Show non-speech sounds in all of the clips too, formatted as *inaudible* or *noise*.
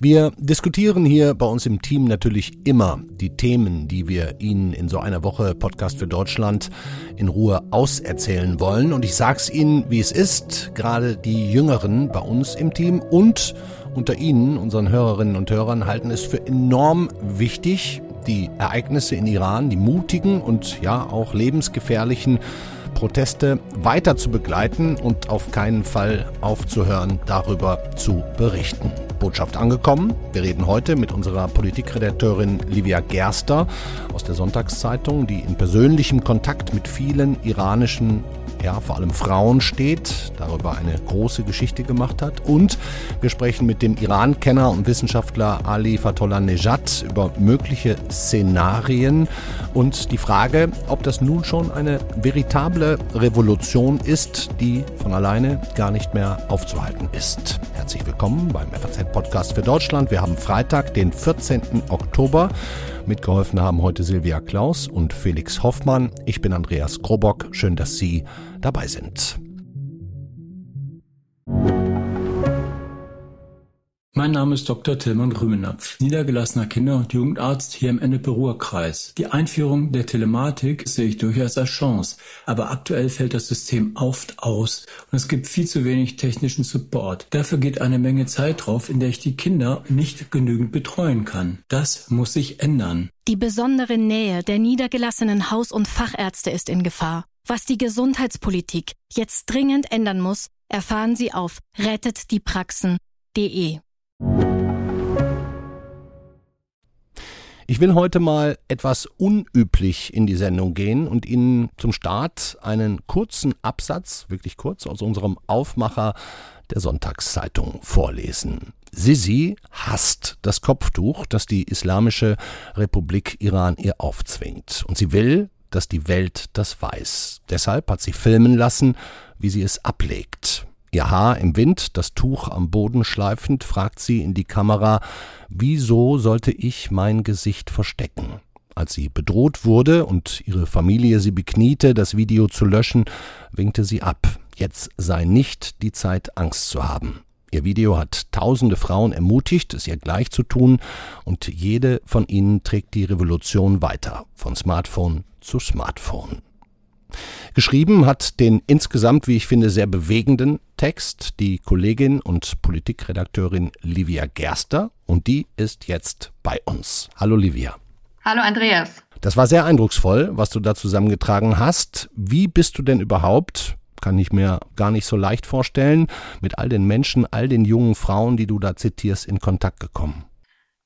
Wir diskutieren hier bei uns im Team natürlich immer die Themen, die wir Ihnen in so einer Woche Podcast für Deutschland in Ruhe auserzählen wollen. Und ich sag's Ihnen, wie es ist. Gerade die Jüngeren bei uns im Team und unter Ihnen, unseren Hörerinnen und Hörern, halten es für enorm wichtig, die Ereignisse in Iran, die mutigen und ja auch lebensgefährlichen Proteste weiter zu begleiten und auf keinen Fall aufzuhören, darüber zu berichten. Botschaft angekommen. Wir reden heute mit unserer Politikredakteurin Livia Gerster aus der Sonntagszeitung, die in persönlichem Kontakt mit vielen iranischen ja, vor allem Frauen steht, darüber eine große Geschichte gemacht hat. Und wir sprechen mit dem Iran-Kenner und Wissenschaftler Ali Fatollah Nejad über mögliche Szenarien und die Frage, ob das nun schon eine veritable Revolution ist, die von alleine gar nicht mehr aufzuhalten ist. Herzlich willkommen beim FAZ-Podcast für Deutschland. Wir haben Freitag, den 14. Oktober. Mitgeholfen haben heute Silvia Klaus und Felix Hoffmann. Ich bin Andreas Krobock. Schön, dass Sie dabei sind. Mein Name ist Dr. Tilman Rümenapf, niedergelassener Kinder- und Jugendarzt hier im Ennepe-Ruhr-Kreis. Die Einführung der Telematik sehe ich durchaus als Chance, aber aktuell fällt das System oft aus und es gibt viel zu wenig technischen Support. Dafür geht eine Menge Zeit drauf, in der ich die Kinder nicht genügend betreuen kann. Das muss sich ändern. Die besondere Nähe der niedergelassenen Haus- und Fachärzte ist in Gefahr. Was die Gesundheitspolitik jetzt dringend ändern muss, erfahren Sie auf rettetdiepraxen.de. Ich will heute mal etwas unüblich in die Sendung gehen und Ihnen zum Start einen kurzen Absatz, wirklich kurz, aus unserem Aufmacher der Sonntagszeitung vorlesen. Sisi hasst das Kopftuch, das die Islamische Republik Iran ihr aufzwingt. Und sie will, dass die Welt das weiß. Deshalb hat sie filmen lassen, wie sie es ablegt. Ihr Haar im Wind, das Tuch am Boden schleifend, fragt sie in die Kamera, wieso sollte ich mein Gesicht verstecken? Als sie bedroht wurde und ihre Familie sie bekniete, das Video zu löschen, winkte sie ab. Jetzt sei nicht die Zeit, Angst zu haben. Ihr Video hat tausende Frauen ermutigt, es ihr gleich zu tun, und jede von ihnen trägt die Revolution weiter, von Smartphone zu Smartphone. Geschrieben hat den insgesamt, wie ich finde, sehr bewegenden Text die Kollegin und Politikredakteurin Livia Gerster und die ist jetzt bei uns. Hallo Livia. Hallo Andreas. Das war sehr eindrucksvoll, was du da zusammengetragen hast. Wie bist du denn überhaupt, kann ich mir gar nicht so leicht vorstellen, mit all den Menschen, all den jungen Frauen, die du da zitierst, in Kontakt gekommen?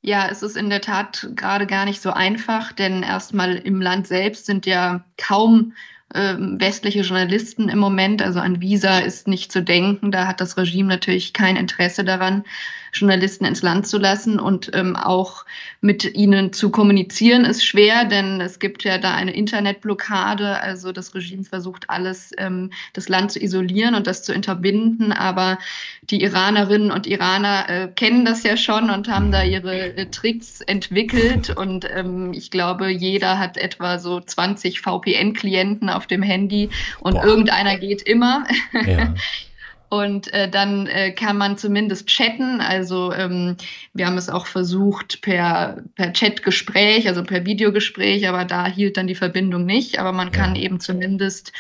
Ja, es ist in der Tat gerade gar nicht so einfach, denn erstmal im Land selbst sind ja kaum ähm, westliche Journalisten im Moment. Also an Visa ist nicht zu denken. Da hat das Regime natürlich kein Interesse daran, Journalisten ins Land zu lassen und ähm, auch mit ihnen zu kommunizieren ist schwer, denn es gibt ja da eine Internetblockade. Also das Regime versucht alles, ähm, das Land zu isolieren und das zu unterbinden. Aber die Iranerinnen und Iraner äh, kennen das ja schon und haben da ihre äh, Tricks entwickelt. Und ähm, ich glaube, jeder hat etwa so 20 VPN-Klienten auf dem Handy und Boah. irgendeiner geht immer. Ja. *laughs* Und äh, dann äh, kann man zumindest chatten. Also ähm, wir haben es auch versucht per, per Chatgespräch, also per Videogespräch, aber da hielt dann die Verbindung nicht. Aber man kann eben zumindest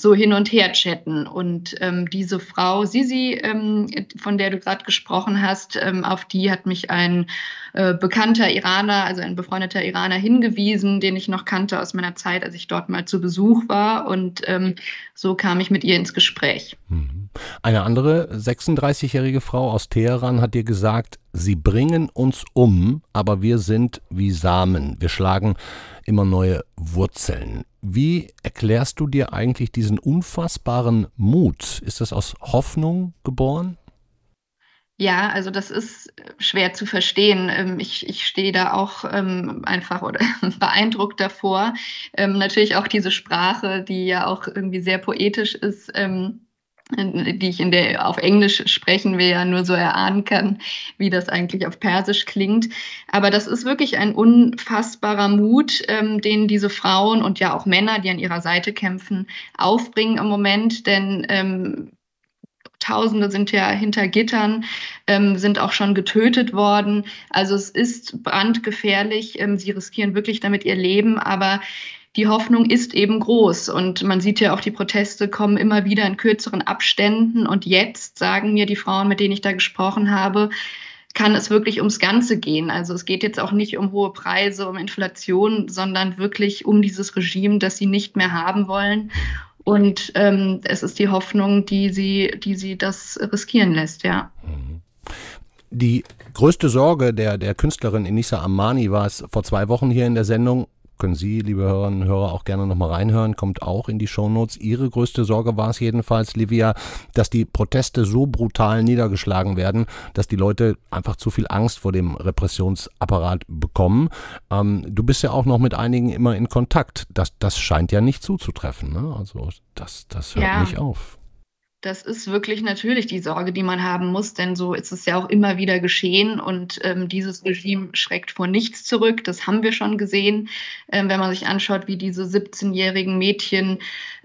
so hin und her chatten. Und ähm, diese Frau Sisi, ähm, von der du gerade gesprochen hast, ähm, auf die hat mich ein äh, bekannter Iraner, also ein befreundeter Iraner hingewiesen, den ich noch kannte aus meiner Zeit, als ich dort mal zu Besuch war. Und ähm, so kam ich mit ihr ins Gespräch. Mhm. Eine andere 36-jährige Frau aus Teheran hat dir gesagt, sie bringen uns um, aber wir sind wie Samen. Wir schlagen immer neue Wurzeln. Wie erklärst du dir eigentlich diesen unfassbaren Mut? Ist das aus Hoffnung geboren? Ja, also das ist schwer zu verstehen. Ähm, ich, ich stehe da auch ähm, einfach oder *laughs* beeindruckt davor. Ähm, natürlich auch diese Sprache, die ja auch irgendwie sehr poetisch ist die ich in der auf Englisch sprechen will, ja nur so erahnen kann, wie das eigentlich auf Persisch klingt. Aber das ist wirklich ein unfassbarer Mut, ähm, den diese Frauen und ja auch Männer, die an ihrer Seite kämpfen, aufbringen im Moment. Denn ähm, Tausende sind ja hinter Gittern, ähm, sind auch schon getötet worden. Also es ist brandgefährlich. Ähm, sie riskieren wirklich damit ihr Leben, aber die Hoffnung ist eben groß. Und man sieht ja auch, die Proteste kommen immer wieder in kürzeren Abständen. Und jetzt sagen mir die Frauen, mit denen ich da gesprochen habe, kann es wirklich ums Ganze gehen. Also es geht jetzt auch nicht um hohe Preise, um Inflation, sondern wirklich um dieses Regime, das sie nicht mehr haben wollen. Und ähm, es ist die Hoffnung, die sie, die sie das riskieren lässt, ja. Die größte Sorge der, der Künstlerin Inisa Amani war es vor zwei Wochen hier in der Sendung, können Sie, liebe Hörerinnen und Hörer, auch gerne nochmal reinhören, kommt auch in die Shownotes. Ihre größte Sorge war es jedenfalls, Livia, dass die Proteste so brutal niedergeschlagen werden, dass die Leute einfach zu viel Angst vor dem Repressionsapparat bekommen. Ähm, du bist ja auch noch mit einigen immer in Kontakt. Das, das scheint ja nicht zuzutreffen. Ne? Also das, das hört ja. nicht auf. Das ist wirklich natürlich die Sorge, die man haben muss, denn so ist es ja auch immer wieder geschehen und ähm, dieses Regime schreckt vor nichts zurück. Das haben wir schon gesehen, ähm, wenn man sich anschaut, wie diese 17-jährigen Mädchen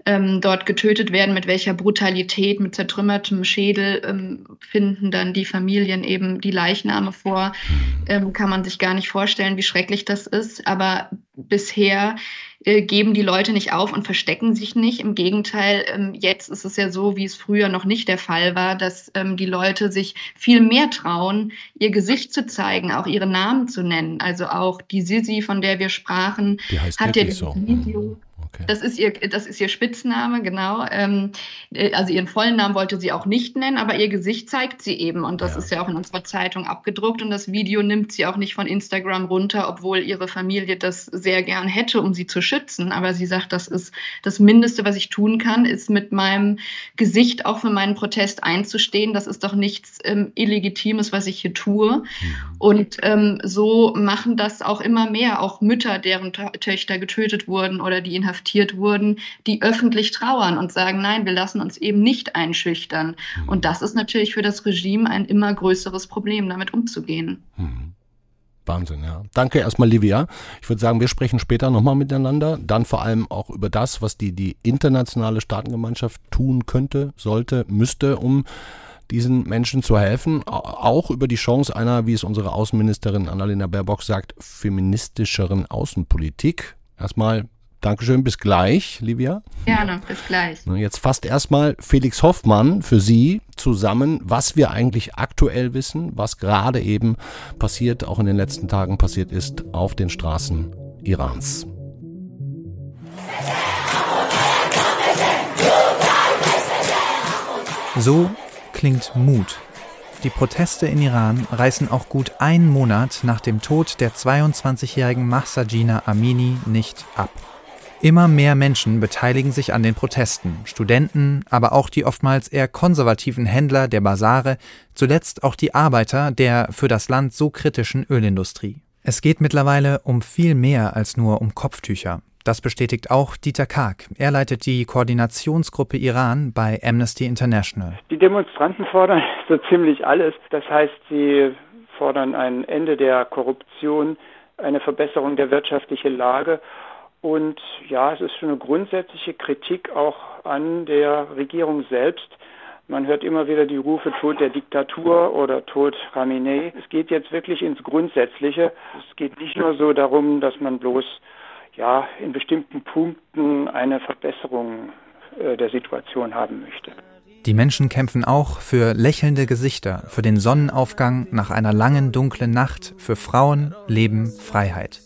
ähm, dort getötet werden, mit welcher Brutalität, mit zertrümmertem Schädel ähm, finden dann die Familien eben die Leichname vor. Ähm, kann man sich gar nicht vorstellen, wie schrecklich das ist. Aber bisher geben die Leute nicht auf und verstecken sich nicht. Im Gegenteil, ähm, jetzt ist es ja so, wie es früher noch nicht der Fall war, dass ähm, die Leute sich viel mehr trauen, ihr Gesicht zu zeigen, auch ihre Namen zu nennen. Also auch die Sisi, von der wir sprachen, hat ja so. Video Okay. Das, ist ihr, das ist ihr Spitzname, genau. Ähm, äh, also ihren vollen Namen wollte sie auch nicht nennen, aber ihr Gesicht zeigt sie eben. Und das ja. ist ja auch in unserer Zeitung abgedruckt. Und das Video nimmt sie auch nicht von Instagram runter, obwohl ihre Familie das sehr gern hätte, um sie zu schützen. Aber sie sagt, das ist das Mindeste, was ich tun kann, ist mit meinem Gesicht auch für meinen Protest einzustehen. Das ist doch nichts ähm, Illegitimes, was ich hier tue. Mhm. Und ähm, so machen das auch immer mehr, auch Mütter, deren Töchter getötet wurden oder die inhaftiert inhaftiert wurden, die öffentlich trauern und sagen, nein, wir lassen uns eben nicht einschüchtern. Mhm. Und das ist natürlich für das Regime ein immer größeres Problem, damit umzugehen. Mhm. Wahnsinn, ja. Danke erstmal, Livia. Ich würde sagen, wir sprechen später nochmal miteinander. Dann vor allem auch über das, was die, die internationale Staatengemeinschaft tun könnte, sollte, müsste, um diesen Menschen zu helfen. Auch über die Chance einer, wie es unsere Außenministerin Annalena Baerbock sagt, feministischeren Außenpolitik. Erstmal Dankeschön, bis gleich, Livia. Gerne, bis gleich. Jetzt fasst erstmal Felix Hoffmann für Sie zusammen, was wir eigentlich aktuell wissen, was gerade eben passiert, auch in den letzten Tagen passiert ist auf den Straßen Irans. So klingt Mut. Die Proteste in Iran reißen auch gut einen Monat nach dem Tod der 22-jährigen Mahsajina Amini nicht ab. Immer mehr Menschen beteiligen sich an den Protesten, Studenten, aber auch die oftmals eher konservativen Händler der Basare, zuletzt auch die Arbeiter der für das Land so kritischen Ölindustrie. Es geht mittlerweile um viel mehr als nur um Kopftücher. Das bestätigt auch Dieter Karg. Er leitet die Koordinationsgruppe Iran bei Amnesty International. Die Demonstranten fordern so ziemlich alles. Das heißt, sie fordern ein Ende der Korruption, eine Verbesserung der wirtschaftlichen Lage und ja, es ist schon eine grundsätzliche Kritik auch an der Regierung selbst. Man hört immer wieder die Rufe Tod der Diktatur oder Tod Khamenei. Es geht jetzt wirklich ins Grundsätzliche. Es geht nicht nur so darum, dass man bloß ja in bestimmten Punkten eine Verbesserung äh, der Situation haben möchte. Die Menschen kämpfen auch für lächelnde Gesichter, für den Sonnenaufgang nach einer langen dunklen Nacht, für Frauen, Leben, Freiheit.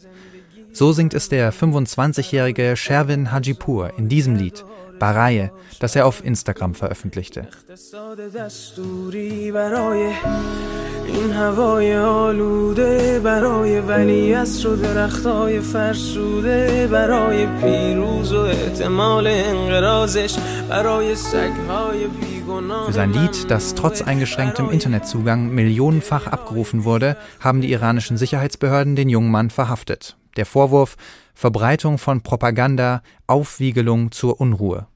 So singt es der 25-jährige Sherwin Hajipur in diesem Lied, Baraye, das er auf Instagram veröffentlichte. این هوای آلوده برای ولیعصر و درختای فرسوده برای پیروز و احتمال انقرازش برای سگهای Für sein Lied, das trotz eingeschränktem Internetzugang millionenfach abgerufen wurde, haben die iranischen Sicherheitsbehörden den jungen Mann verhaftet. Der Vorwurf Verbreitung von Propaganda, Aufwiegelung zur Unruhe.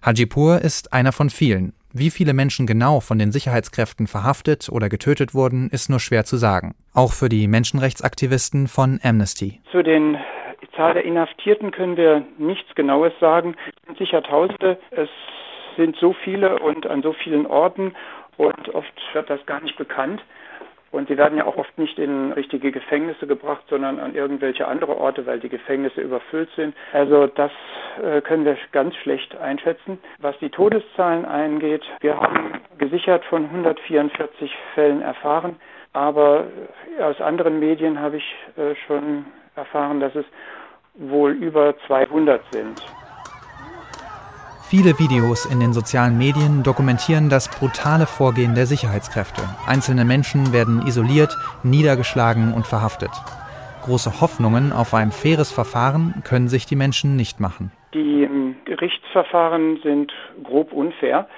Hajipur ist einer von vielen. Wie viele Menschen genau von den Sicherheitskräften verhaftet oder getötet wurden, ist nur schwer zu sagen. Auch für die Menschenrechtsaktivisten von Amnesty. Zu den Zahl der Inhaftierten können wir nichts Genaues sagen. Sicher Tausende. Es sind so viele und an so vielen Orten und oft wird das gar nicht bekannt. Und sie werden ja auch oft nicht in richtige Gefängnisse gebracht, sondern an irgendwelche andere Orte, weil die Gefängnisse überfüllt sind. Also das äh, können wir ganz schlecht einschätzen. Was die Todeszahlen eingeht, wir haben gesichert von 144 Fällen erfahren, aber aus anderen Medien habe ich äh, schon erfahren, dass es wohl über 200 sind. Viele Videos in den sozialen Medien dokumentieren das brutale Vorgehen der Sicherheitskräfte. Einzelne Menschen werden isoliert, niedergeschlagen und verhaftet. Große Hoffnungen auf ein faires Verfahren können sich die Menschen nicht machen. Die ähm, Gerichtsverfahren sind grob unfair.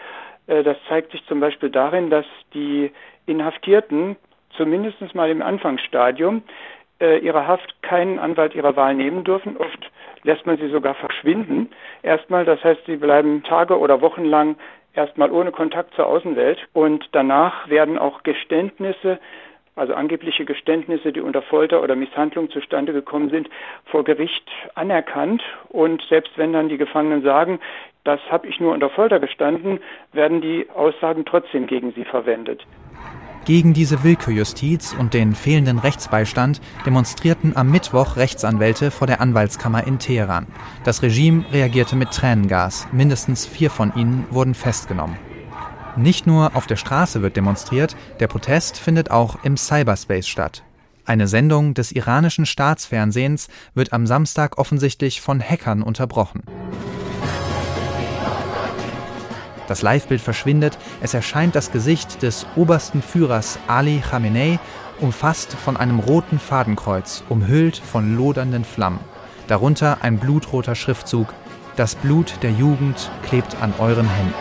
Äh, das zeigt sich zum Beispiel darin, dass die Inhaftierten zumindest mal im Anfangsstadium äh, ihrer Haft keinen Anwalt ihrer Wahl nehmen dürfen. Oft lässt man sie sogar verschwinden. Erstmal, das heißt, sie bleiben Tage oder Wochen lang erstmal ohne Kontakt zur Außenwelt und danach werden auch Geständnisse also angebliche Geständnisse, die unter Folter oder Misshandlung zustande gekommen sind, vor Gericht anerkannt. Und selbst wenn dann die Gefangenen sagen, das habe ich nur unter Folter gestanden, werden die Aussagen trotzdem gegen sie verwendet. Gegen diese Willkürjustiz und den fehlenden Rechtsbeistand demonstrierten am Mittwoch Rechtsanwälte vor der Anwaltskammer in Teheran. Das Regime reagierte mit Tränengas. Mindestens vier von ihnen wurden festgenommen. Nicht nur auf der Straße wird demonstriert, der Protest findet auch im Cyberspace statt. Eine Sendung des iranischen Staatsfernsehens wird am Samstag offensichtlich von Hackern unterbrochen. Das Livebild verschwindet, es erscheint das Gesicht des obersten Führers Ali Khamenei, umfasst von einem roten Fadenkreuz, umhüllt von lodernden Flammen. Darunter ein blutroter Schriftzug Das Blut der Jugend klebt an euren Händen.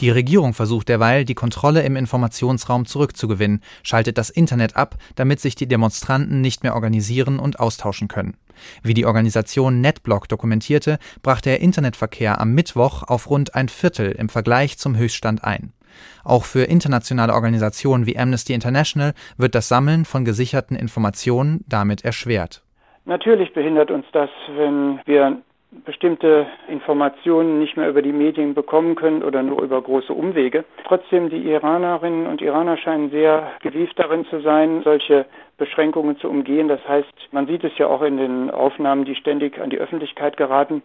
Die Regierung versucht derweil, die Kontrolle im Informationsraum zurückzugewinnen, schaltet das Internet ab, damit sich die Demonstranten nicht mehr organisieren und austauschen können. Wie die Organisation NetBlock dokumentierte, brach der Internetverkehr am Mittwoch auf rund ein Viertel im Vergleich zum Höchststand ein. Auch für internationale Organisationen wie Amnesty International wird das Sammeln von gesicherten Informationen damit erschwert. Natürlich behindert uns das, wenn wir bestimmte Informationen nicht mehr über die Medien bekommen können oder nur über große Umwege. Trotzdem, die Iranerinnen und Iraner scheinen sehr gewieft darin zu sein, solche Beschränkungen zu umgehen. Das heißt, man sieht es ja auch in den Aufnahmen, die ständig an die Öffentlichkeit geraten,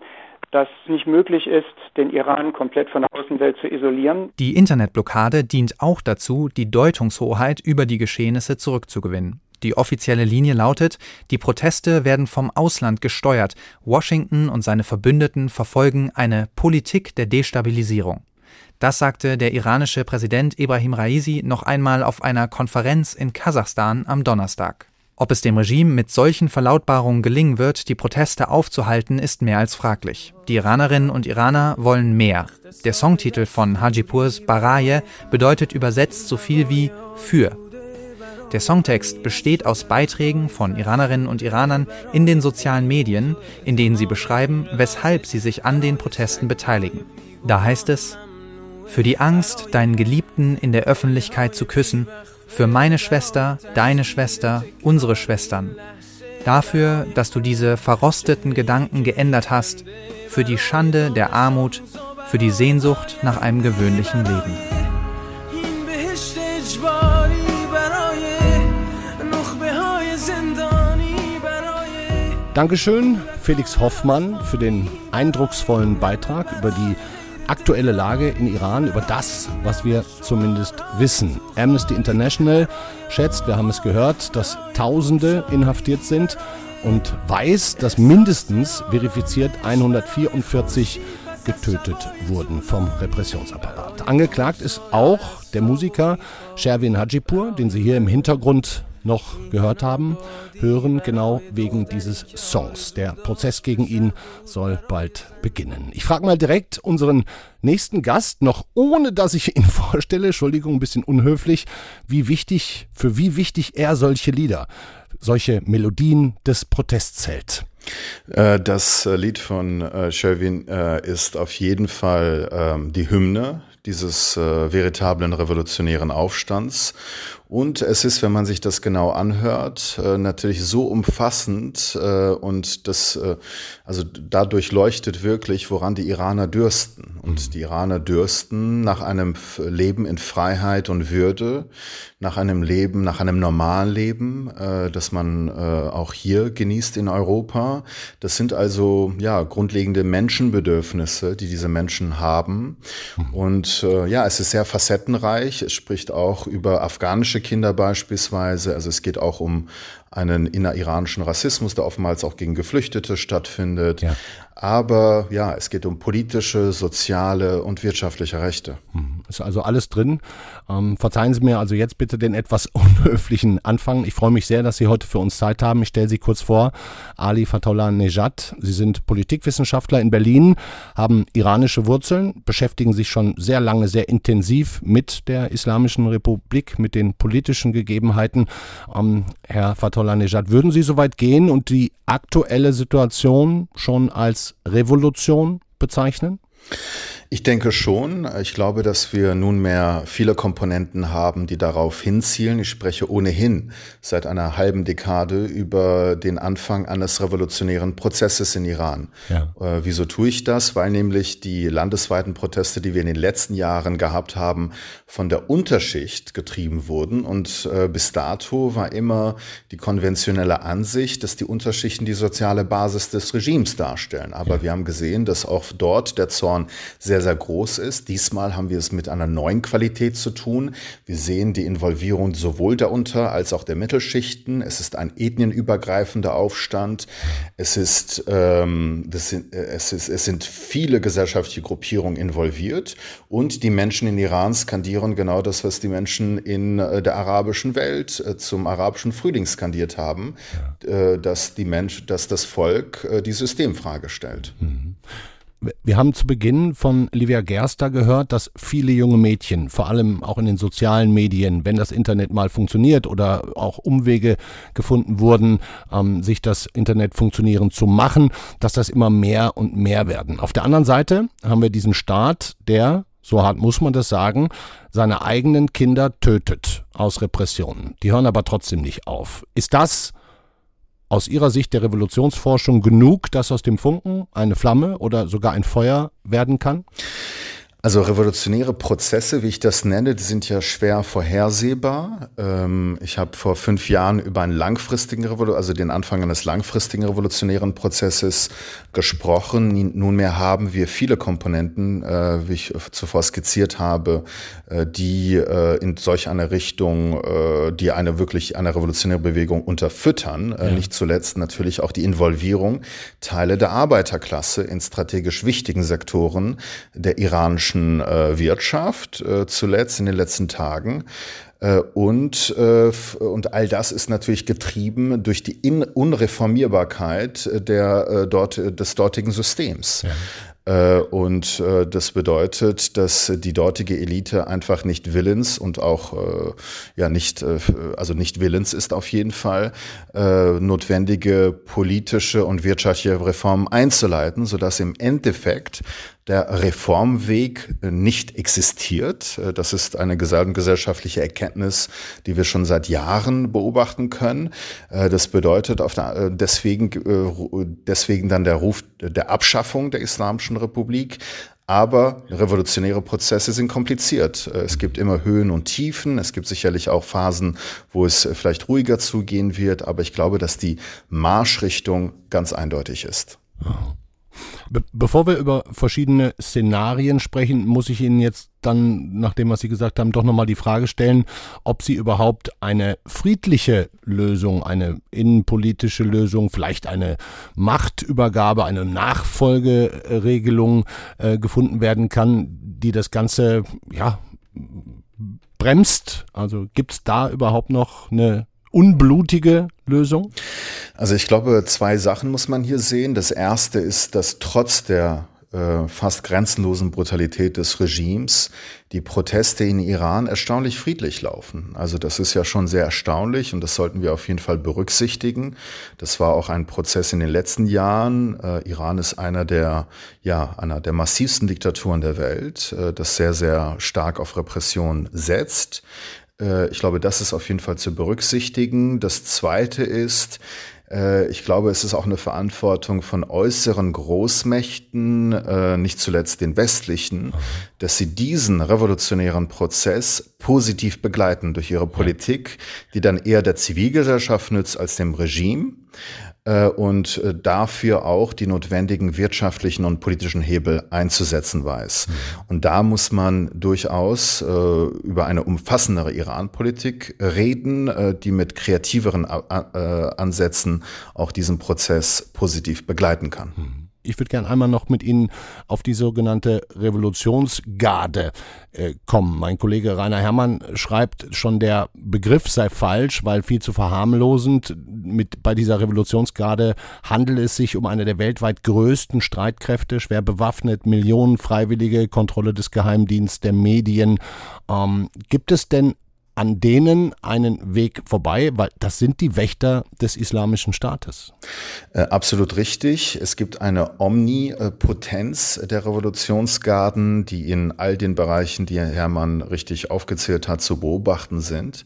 dass nicht möglich ist, den Iran komplett von der Außenwelt zu isolieren. Die Internetblockade dient auch dazu, die Deutungshoheit über die Geschehnisse zurückzugewinnen. Die offizielle Linie lautet, die Proteste werden vom Ausland gesteuert, Washington und seine Verbündeten verfolgen eine Politik der Destabilisierung. Das sagte der iranische Präsident Ibrahim Raisi noch einmal auf einer Konferenz in Kasachstan am Donnerstag. Ob es dem Regime mit solchen Verlautbarungen gelingen wird, die Proteste aufzuhalten, ist mehr als fraglich. Die Iranerinnen und Iraner wollen mehr. Der Songtitel von Hajipurs Baraye bedeutet übersetzt so viel wie für. Der Songtext besteht aus Beiträgen von Iranerinnen und Iranern in den sozialen Medien, in denen sie beschreiben, weshalb sie sich an den Protesten beteiligen. Da heißt es, für die Angst, deinen Geliebten in der Öffentlichkeit zu küssen, für meine Schwester, deine Schwester, unsere Schwestern, dafür, dass du diese verrosteten Gedanken geändert hast, für die Schande der Armut, für die Sehnsucht nach einem gewöhnlichen Leben. Dankeschön, Felix Hoffmann, für den eindrucksvollen Beitrag über die aktuelle Lage in Iran, über das, was wir zumindest wissen. Amnesty International schätzt, wir haben es gehört, dass Tausende inhaftiert sind und weiß, dass mindestens verifiziert 144 getötet wurden vom Repressionsapparat. Angeklagt ist auch der Musiker Sherwin Hajipur, den Sie hier im Hintergrund noch gehört haben, hören, genau wegen dieses Songs. Der Prozess gegen ihn soll bald beginnen. Ich frage mal direkt unseren nächsten Gast, noch ohne dass ich ihn *laughs* vorstelle, Entschuldigung, ein bisschen unhöflich, wie wichtig, für wie wichtig er solche Lieder, solche Melodien des Protests hält. Äh, das Lied von äh, Sherwin äh, ist auf jeden Fall ähm, die Hymne dieses äh, veritablen revolutionären Aufstands. Und es ist, wenn man sich das genau anhört, äh, natürlich so umfassend äh, und das, äh, also dadurch leuchtet wirklich, woran die Iraner dürsten. Und mhm. die Iraner dürsten nach einem Leben in Freiheit und Würde, nach einem Leben, nach einem normalen Leben, das man auch hier genießt in Europa. Das sind also ja grundlegende Menschenbedürfnisse, die diese Menschen haben. Mhm. Und ja, es ist sehr facettenreich. Es spricht auch über afghanische Kinder beispielsweise. Also es geht auch um einen inneriranischen Rassismus, der oftmals auch gegen Geflüchtete stattfindet. Ja. Aber ja, es geht um politische, soziale und wirtschaftliche Rechte. Hm, ist also alles drin. Ähm, verzeihen Sie mir also jetzt bitte den etwas *laughs* unhöflichen Anfang. Ich freue mich sehr, dass Sie heute für uns Zeit haben. Ich stelle Sie kurz vor. Ali Fatollah Nejad. Sie sind Politikwissenschaftler in Berlin, haben iranische Wurzeln, beschäftigen sich schon sehr lange, sehr intensiv mit der Islamischen Republik, mit den politischen Gegebenheiten. Ähm, Herr Fatollah Nejad, würden Sie so weit gehen und die aktuelle Situation schon als Revolution bezeichnen? Ich denke schon. Ich glaube, dass wir nunmehr viele Komponenten haben, die darauf hinzielen. Ich spreche ohnehin seit einer halben Dekade über den Anfang eines revolutionären Prozesses in Iran. Ja. Äh, wieso tue ich das? Weil nämlich die landesweiten Proteste, die wir in den letzten Jahren gehabt haben, von der Unterschicht getrieben wurden. Und äh, bis dato war immer die konventionelle Ansicht, dass die Unterschichten die soziale Basis des Regimes darstellen. Aber ja. wir haben gesehen, dass auch dort der Zorn sehr sehr groß ist. Diesmal haben wir es mit einer neuen Qualität zu tun. Wir sehen die Involvierung sowohl der Unter- als auch der Mittelschichten. Es ist ein ethnienübergreifender Aufstand. Es ist, ähm, sind, äh, es ist, es sind viele gesellschaftliche Gruppierungen involviert und die Menschen in Iran skandieren genau das, was die Menschen in äh, der arabischen Welt äh, zum arabischen Frühling skandiert haben, ja. dass die Mensch, dass das Volk die Systemfrage stellt. Mhm. Wir haben zu Beginn von Livia Gerster gehört, dass viele junge Mädchen, vor allem auch in den sozialen Medien, wenn das Internet mal funktioniert oder auch Umwege gefunden wurden, ähm, sich das Internet funktionieren zu machen, dass das immer mehr und mehr werden. Auf der anderen Seite haben wir diesen Staat, der, so hart muss man das sagen, seine eigenen Kinder tötet aus Repressionen. Die hören aber trotzdem nicht auf. Ist das aus Ihrer Sicht der Revolutionsforschung genug, dass aus dem Funken eine Flamme oder sogar ein Feuer werden kann? Also revolutionäre Prozesse, wie ich das nenne, die sind ja schwer vorhersehbar. Ähm, ich habe vor fünf Jahren über einen langfristigen Revolution, also den Anfang eines langfristigen revolutionären Prozesses gesprochen. Nunmehr haben wir viele Komponenten, äh, wie ich zuvor skizziert habe, äh, die äh, in solch eine Richtung, die eine wirklich eine revolutionäre Bewegung unterfüttern. Ja. Nicht zuletzt natürlich auch die Involvierung Teile der Arbeiterklasse in strategisch wichtigen Sektoren der iranischen deutschen äh, Wirtschaft, äh, zuletzt in den letzten Tagen. Äh, und, äh, und all das ist natürlich getrieben durch die In Unreformierbarkeit der, äh, dort, des dortigen Systems. Ja. Und das bedeutet, dass die dortige Elite einfach nicht willens und auch ja nicht, also nicht willens ist auf jeden Fall, notwendige politische und wirtschaftliche Reformen einzuleiten, sodass im Endeffekt der Reformweg nicht existiert. Das ist eine gesellschaftliche Erkenntnis, die wir schon seit Jahren beobachten können. Das bedeutet auf der, deswegen, deswegen dann der Ruf der Abschaffung der Islamischen Republik. Aber revolutionäre Prozesse sind kompliziert. Es gibt immer Höhen und Tiefen. Es gibt sicherlich auch Phasen, wo es vielleicht ruhiger zugehen wird. Aber ich glaube, dass die Marschrichtung ganz eindeutig ist. Be bevor wir über verschiedene Szenarien sprechen, muss ich Ihnen jetzt dann, nachdem was Sie gesagt haben, doch nochmal die Frage stellen, ob Sie überhaupt eine friedliche Lösung, eine innenpolitische Lösung, vielleicht eine Machtübergabe, eine Nachfolgeregelung äh, gefunden werden kann, die das Ganze, ja, bremst. Also gibt es da überhaupt noch eine unblutige Lösung? Also ich glaube, zwei Sachen muss man hier sehen. Das erste ist, dass trotz der äh, fast grenzenlosen Brutalität des Regimes die Proteste in Iran erstaunlich friedlich laufen. Also das ist ja schon sehr erstaunlich und das sollten wir auf jeden Fall berücksichtigen. Das war auch ein Prozess in den letzten Jahren. Äh, Iran ist einer der, ja, einer der massivsten Diktaturen der Welt, äh, das sehr, sehr stark auf Repression setzt. Äh, ich glaube, das ist auf jeden Fall zu berücksichtigen. Das Zweite ist, äh, ich glaube, es ist auch eine Verantwortung von äußeren Großmächten, äh, nicht zuletzt den westlichen, dass sie diesen revolutionären Prozess positiv begleiten durch ihre Politik, die dann eher der Zivilgesellschaft nützt als dem Regime. Äh, und äh, dafür auch die notwendigen wirtschaftlichen und politischen Hebel einzusetzen weiß. Mhm. Und da muss man durchaus äh, über eine umfassendere Iran-Politik reden, die mit kreativeren Ansätzen auch diesen Prozess positiv begleiten kann. Ich würde gerne einmal noch mit Ihnen auf die sogenannte Revolutionsgarde äh, kommen. Mein Kollege Rainer Herrmann schreibt schon, der Begriff sei falsch, weil viel zu verharmlosend. Mit, bei dieser Revolutionsgarde handelt es sich um eine der weltweit größten Streitkräfte, schwer bewaffnet, Millionen Freiwillige, Kontrolle des Geheimdienstes, der Medien. Ähm, gibt es denn an denen einen Weg vorbei, weil das sind die Wächter des islamischen Staates. Äh, absolut richtig. Es gibt eine Omnipotenz der Revolutionsgarden, die in all den Bereichen, die Hermann richtig aufgezählt hat, zu beobachten sind.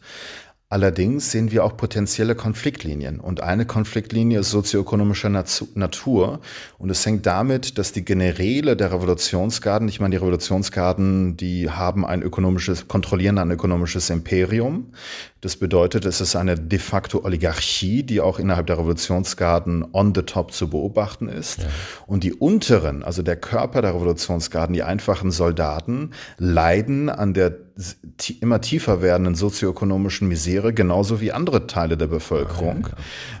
Allerdings sehen wir auch potenzielle Konfliktlinien. Und eine Konfliktlinie ist sozioökonomischer Natur. Und es hängt damit, dass die Generäle der Revolutionsgarden, ich meine, die Revolutionsgarden, die haben ein ökonomisches, kontrollieren ein ökonomisches Imperium. Das bedeutet, es ist eine de facto Oligarchie, die auch innerhalb der Revolutionsgarden on the top zu beobachten ist. Ja. Und die unteren, also der Körper der Revolutionsgarden, die einfachen Soldaten, leiden an der immer tiefer werdenden sozioökonomischen Misere, genauso wie andere Teile der Bevölkerung,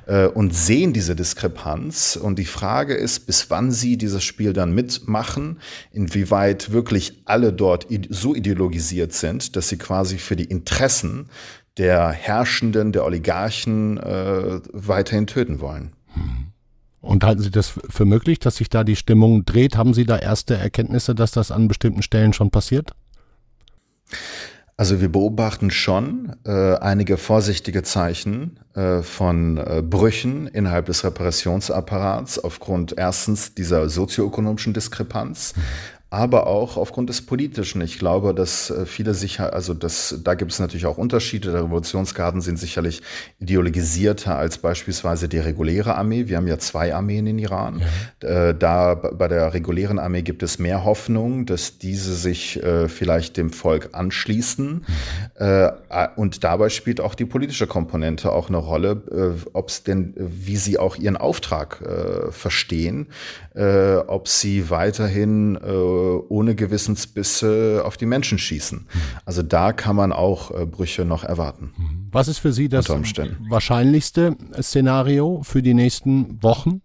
ja. Äh, und sehen diese Diskrepanz. Und die Frage ist, bis wann sie dieses Spiel dann mitmachen, inwieweit wirklich alle dort so ideologisiert sind, dass sie quasi für die Interessen der Herrschenden, der Oligarchen äh, weiterhin töten wollen. Hm. Und halten Sie das für möglich, dass sich da die Stimmung dreht? Haben Sie da erste Erkenntnisse, dass das an bestimmten Stellen schon passiert? Also wir beobachten schon äh, einige vorsichtige Zeichen äh, von äh, Brüchen innerhalb des Repressionsapparats aufgrund erstens dieser sozioökonomischen Diskrepanz, aber auch aufgrund des Politischen. Ich glaube, dass äh, viele sicher, also das, da gibt es natürlich auch Unterschiede. Der Revolutionsgarden sind sicherlich ideologisierter als beispielsweise die reguläre Armee. Wir haben ja zwei Armeen in Iran. Ja. Äh, da bei der regulären Armee gibt es mehr Hoffnung, dass diese sich äh, vielleicht dem Volk anschließen. Mhm. Und dabei spielt auch die politische Komponente auch eine Rolle, ob es denn, wie sie auch ihren Auftrag verstehen, ob sie weiterhin ohne Gewissensbisse auf die Menschen schießen. Also da kann man auch äh, Brüche noch erwarten. Was ist für Sie das wahrscheinlichste Szenario für die nächsten Wochen?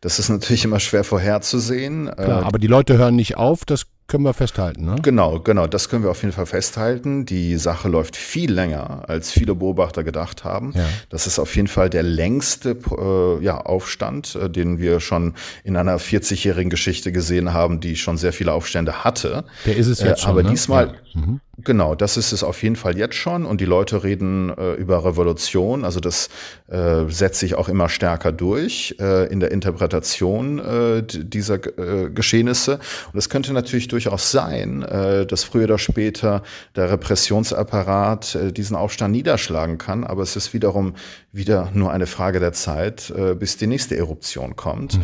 Das ist natürlich immer schwer vorherzusehen. Klar, äh, aber die Leute hören nicht auf, das können wir festhalten, ne? Genau, genau, das können wir auf jeden Fall festhalten. Die Sache läuft viel länger, als viele Beobachter gedacht haben. Ja. Das ist auf jeden Fall der längste äh, ja, Aufstand, äh, den wir schon in einer 40-jährigen Geschichte gesehen haben, die schon sehr viele Aufstände hatte. Der ist es jetzt äh, schon. Aber ne? diesmal, ja. mhm. Genau, das ist es auf jeden Fall jetzt schon und die Leute reden äh, über Revolution, also das äh, setzt sich auch immer stärker durch äh, in der Interpretation äh, dieser äh, Geschehnisse und es könnte natürlich durchaus sein, äh, dass früher oder später der Repressionsapparat äh, diesen Aufstand niederschlagen kann, aber es ist wiederum wieder nur eine Frage der Zeit, äh, bis die nächste Eruption kommt. Mhm.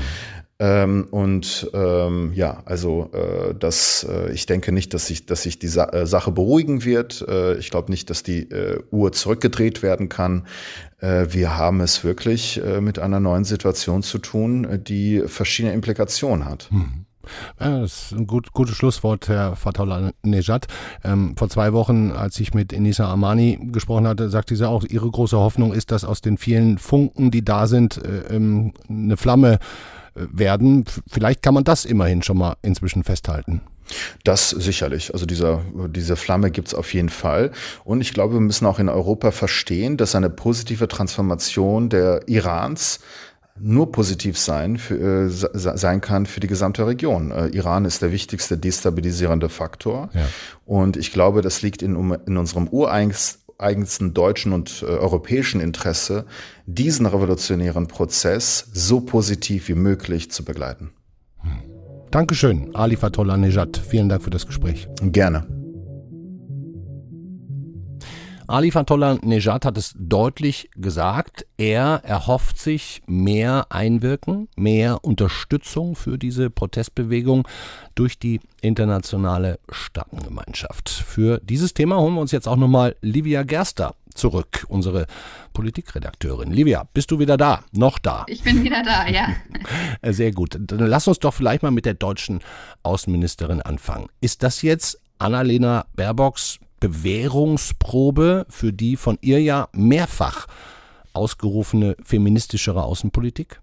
Ähm, und ähm, ja, also äh, das, äh, ich denke nicht, dass sich, dass sich die Sa äh, Sache beruhigen wird. Äh, ich glaube nicht, dass die äh, Uhr zurückgedreht werden kann. Äh, wir haben es wirklich mit einer neuen Situation zu tun, die verschiedene Implikationen hat. Hm. Das ist ein gut, gutes Schlusswort, Herr Fatullah Nejad. Ähm, vor zwei Wochen, als ich mit Enisa Armani gesprochen hatte, sagte sie auch, ihre große Hoffnung ist, dass aus den vielen Funken, die da sind, äh, ähm, eine Flamme werden. Vielleicht kann man das immerhin schon mal inzwischen festhalten. Das sicherlich. Also dieser, diese Flamme gibt es auf jeden Fall. Und ich glaube, wir müssen auch in Europa verstehen, dass eine positive Transformation der Irans nur positiv sein, für, äh, sein kann für die gesamte Region. Äh, Iran ist der wichtigste destabilisierende Faktor. Ja. Und ich glaube, das liegt in, in unserem ureigensten deutschen und äh, europäischen Interesse, diesen revolutionären Prozess so positiv wie möglich zu begleiten. Dankeschön, Ali Fatollah Nejad. Vielen Dank für das Gespräch. Gerne. Ali Fatollah Nejad hat es deutlich gesagt. Er erhofft sich mehr Einwirken, mehr Unterstützung für diese Protestbewegung durch die internationale Staatengemeinschaft. Für dieses Thema holen wir uns jetzt auch nochmal Livia Gerster zurück, unsere Politikredakteurin. Livia, bist du wieder da? Noch da? Ich bin wieder da, ja. *laughs* Sehr gut. Dann lass uns doch vielleicht mal mit der deutschen Außenministerin anfangen. Ist das jetzt Annalena Baerbocks Bewährungsprobe für die von ihr ja mehrfach ausgerufene feministischere Außenpolitik?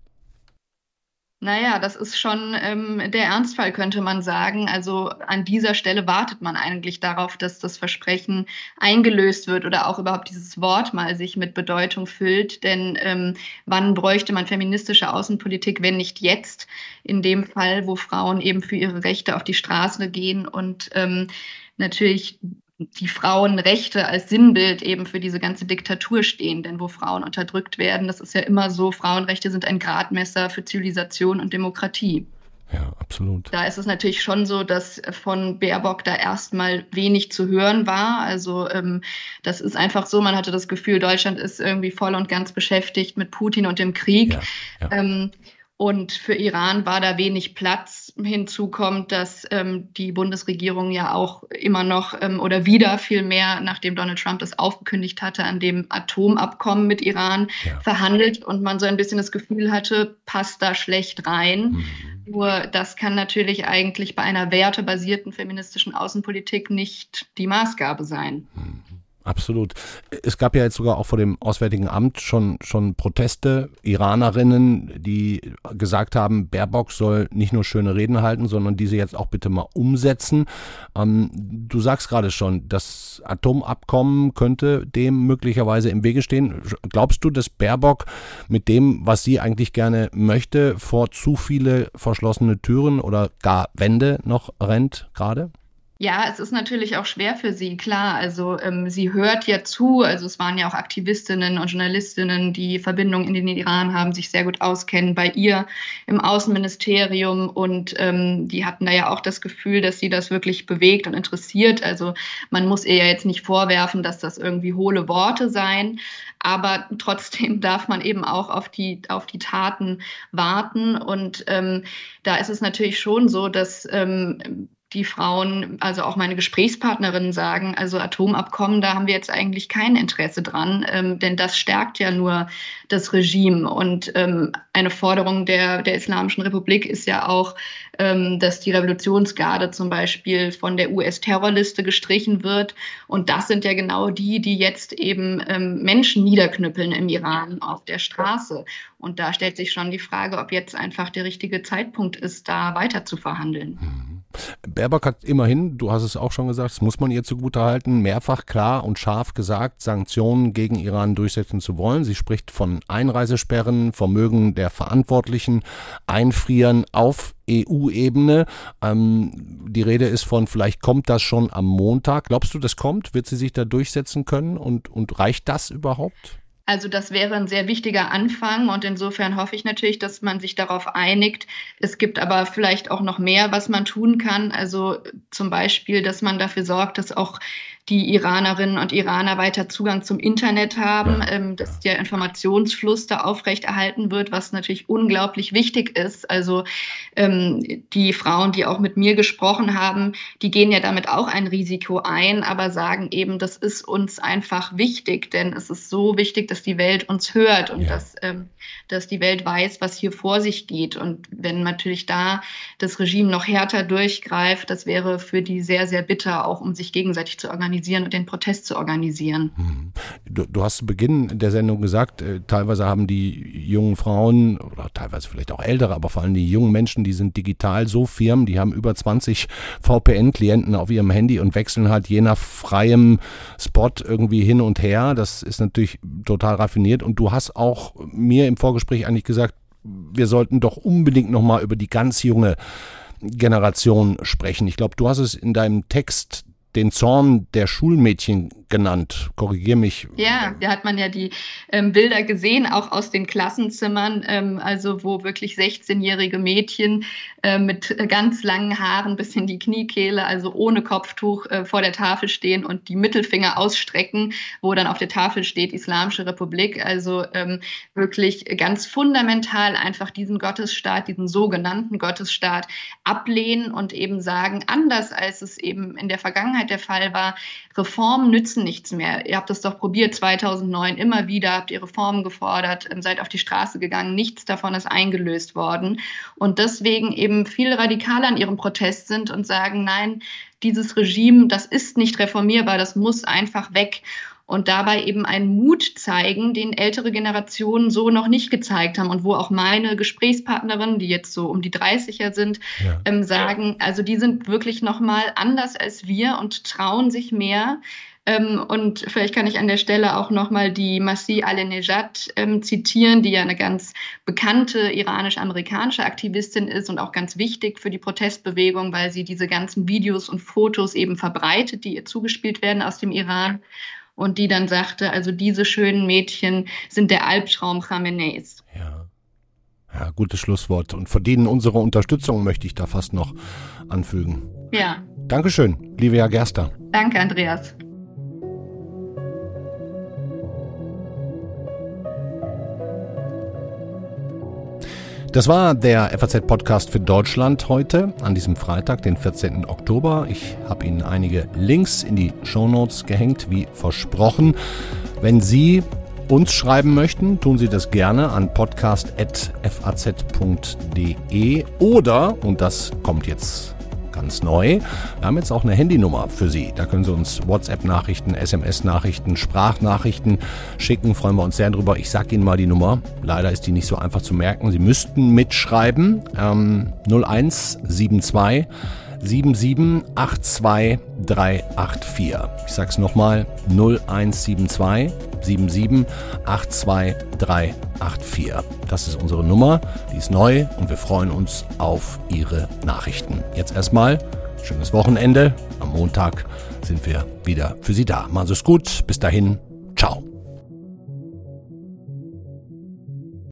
Naja, das ist schon ähm, der Ernstfall, könnte man sagen. Also an dieser Stelle wartet man eigentlich darauf, dass das Versprechen eingelöst wird oder auch überhaupt dieses Wort mal sich mit Bedeutung füllt. Denn ähm, wann bräuchte man feministische Außenpolitik, wenn nicht jetzt? In dem Fall, wo Frauen eben für ihre Rechte auf die Straße gehen und ähm, natürlich die Frauenrechte als Sinnbild eben für diese ganze Diktatur stehen. Denn wo Frauen unterdrückt werden, das ist ja immer so, Frauenrechte sind ein Gradmesser für Zivilisation und Demokratie. Ja, absolut. Da ist es natürlich schon so, dass von Baerbock da erstmal wenig zu hören war. Also ähm, das ist einfach so, man hatte das Gefühl, Deutschland ist irgendwie voll und ganz beschäftigt mit Putin und dem Krieg. Ja, ja. Ähm, und für Iran war da wenig Platz. Hinzu kommt, dass ähm, die Bundesregierung ja auch immer noch ähm, oder wieder viel mehr, nachdem Donald Trump das aufgekündigt hatte, an dem Atomabkommen mit Iran ja. verhandelt und man so ein bisschen das Gefühl hatte, passt da schlecht rein. Mhm. Nur das kann natürlich eigentlich bei einer wertebasierten feministischen Außenpolitik nicht die Maßgabe sein. Mhm. Absolut. Es gab ja jetzt sogar auch vor dem Auswärtigen Amt schon, schon Proteste, Iranerinnen, die gesagt haben, Baerbock soll nicht nur schöne Reden halten, sondern diese jetzt auch bitte mal umsetzen. Ähm, du sagst gerade schon, das Atomabkommen könnte dem möglicherweise im Wege stehen. Glaubst du, dass Baerbock mit dem, was sie eigentlich gerne möchte, vor zu viele verschlossene Türen oder gar Wände noch rennt gerade? Ja, es ist natürlich auch schwer für sie, klar. Also ähm, sie hört ja zu. Also es waren ja auch Aktivistinnen und Journalistinnen, die Verbindungen in den Iran haben, sich sehr gut auskennen bei ihr im Außenministerium und ähm, die hatten da ja auch das Gefühl, dass sie das wirklich bewegt und interessiert. Also man muss ihr ja jetzt nicht vorwerfen, dass das irgendwie hohle Worte seien, aber trotzdem *laughs* darf man eben auch auf die auf die Taten warten und ähm, da ist es natürlich schon so, dass ähm, die Frauen, also auch meine Gesprächspartnerinnen sagen, also Atomabkommen, da haben wir jetzt eigentlich kein Interesse dran, ähm, denn das stärkt ja nur das Regime. Und ähm, eine Forderung der, der Islamischen Republik ist ja auch, ähm, dass die Revolutionsgarde zum Beispiel von der US-Terrorliste gestrichen wird. Und das sind ja genau die, die jetzt eben ähm, Menschen niederknüppeln im Iran auf der Straße. Und da stellt sich schon die Frage, ob jetzt einfach der richtige Zeitpunkt ist, da weiter zu verhandeln. Mhm. Baerbock hat immerhin, du hast es auch schon gesagt, das muss man ihr zugutehalten, mehrfach klar und scharf gesagt, Sanktionen gegen Iran durchsetzen zu wollen. Sie spricht von Einreisesperren, Vermögen der Verantwortlichen, Einfrieren auf EU-Ebene. Ähm, die Rede ist von, vielleicht kommt das schon am Montag. Glaubst du, das kommt? Wird sie sich da durchsetzen können und, und reicht das überhaupt? Also das wäre ein sehr wichtiger Anfang und insofern hoffe ich natürlich, dass man sich darauf einigt. Es gibt aber vielleicht auch noch mehr, was man tun kann. Also zum Beispiel, dass man dafür sorgt, dass auch die Iranerinnen und Iraner weiter Zugang zum Internet haben, ja. ähm, dass der Informationsfluss da aufrechterhalten wird, was natürlich unglaublich wichtig ist. Also ähm, die Frauen, die auch mit mir gesprochen haben, die gehen ja damit auch ein Risiko ein, aber sagen eben, das ist uns einfach wichtig, denn es ist so wichtig, dass die Welt uns hört und ja. dass, ähm, dass die Welt weiß, was hier vor sich geht. Und wenn natürlich da das Regime noch härter durchgreift, das wäre für die sehr, sehr bitter, auch um sich gegenseitig zu organisieren organisieren und den Protest zu organisieren. Hm. Du, du hast zu Beginn der Sendung gesagt, äh, teilweise haben die jungen Frauen oder teilweise vielleicht auch ältere, aber vor allem die jungen Menschen, die sind digital so firm, die haben über 20 VPN-Klienten auf ihrem Handy und wechseln halt je nach freiem Spot irgendwie hin und her. Das ist natürlich total raffiniert und du hast auch mir im Vorgespräch eigentlich gesagt, wir sollten doch unbedingt nochmal über die ganz junge Generation sprechen. Ich glaube, du hast es in deinem Text den Zorn der Schulmädchen genannt. Korrigier mich. Ja, da hat man ja die ähm, Bilder gesehen, auch aus den Klassenzimmern, ähm, also wo wirklich 16-jährige Mädchen äh, mit ganz langen Haaren bis in die Kniekehle, also ohne Kopftuch äh, vor der Tafel stehen und die Mittelfinger ausstrecken, wo dann auf der Tafel steht Islamische Republik. Also ähm, wirklich ganz fundamental einfach diesen Gottesstaat, diesen sogenannten Gottesstaat ablehnen und eben sagen, anders als es eben in der Vergangenheit der Fall war, Reformen nützen nichts mehr. Ihr habt das doch probiert 2009 immer wieder, habt ihr Reformen gefordert, ähm, seid auf die Straße gegangen, nichts davon ist eingelöst worden. Und deswegen eben viel radikaler an ihrem Protest sind und sagen, nein, dieses Regime, das ist nicht reformierbar, das muss einfach weg und dabei eben einen Mut zeigen, den ältere Generationen so noch nicht gezeigt haben und wo auch meine Gesprächspartnerinnen, die jetzt so um die 30er sind, ja. ähm, sagen, also die sind wirklich noch mal anders als wir und trauen sich mehr. Ähm, und vielleicht kann ich an der Stelle auch noch mal die Masih Alenejad ähm, zitieren, die ja eine ganz bekannte iranisch-amerikanische Aktivistin ist und auch ganz wichtig für die Protestbewegung, weil sie diese ganzen Videos und Fotos eben verbreitet, die ihr zugespielt werden aus dem Iran und die dann sagte, also diese schönen Mädchen sind der Albtraum Khameneis. Ja. Ja, gutes Schlusswort. Und verdienen unsere Unterstützung, möchte ich da fast noch anfügen. Ja. Dankeschön, Livia Gerster. Danke, Andreas. Das war der FAZ-Podcast für Deutschland heute, an diesem Freitag, den 14. Oktober. Ich habe Ihnen einige Links in die Shownotes gehängt, wie versprochen. Wenn Sie uns schreiben möchten, tun Sie das gerne an podcast.faz.de oder, und das kommt jetzt ganz neu. Wir haben jetzt auch eine Handynummer für Sie. Da können Sie uns WhatsApp-Nachrichten, SMS-Nachrichten, Sprachnachrichten schicken. Freuen wir uns sehr drüber. Ich sage Ihnen mal die Nummer. Leider ist die nicht so einfach zu merken. Sie müssten mitschreiben. Ähm, 0172 7782384. Ich sag's nochmal 0172 7782384. Das ist unsere Nummer, die ist neu und wir freuen uns auf Ihre Nachrichten. Jetzt erstmal schönes Wochenende. Am Montag sind wir wieder für Sie da. Machen Sie es gut. Bis dahin. Ciao.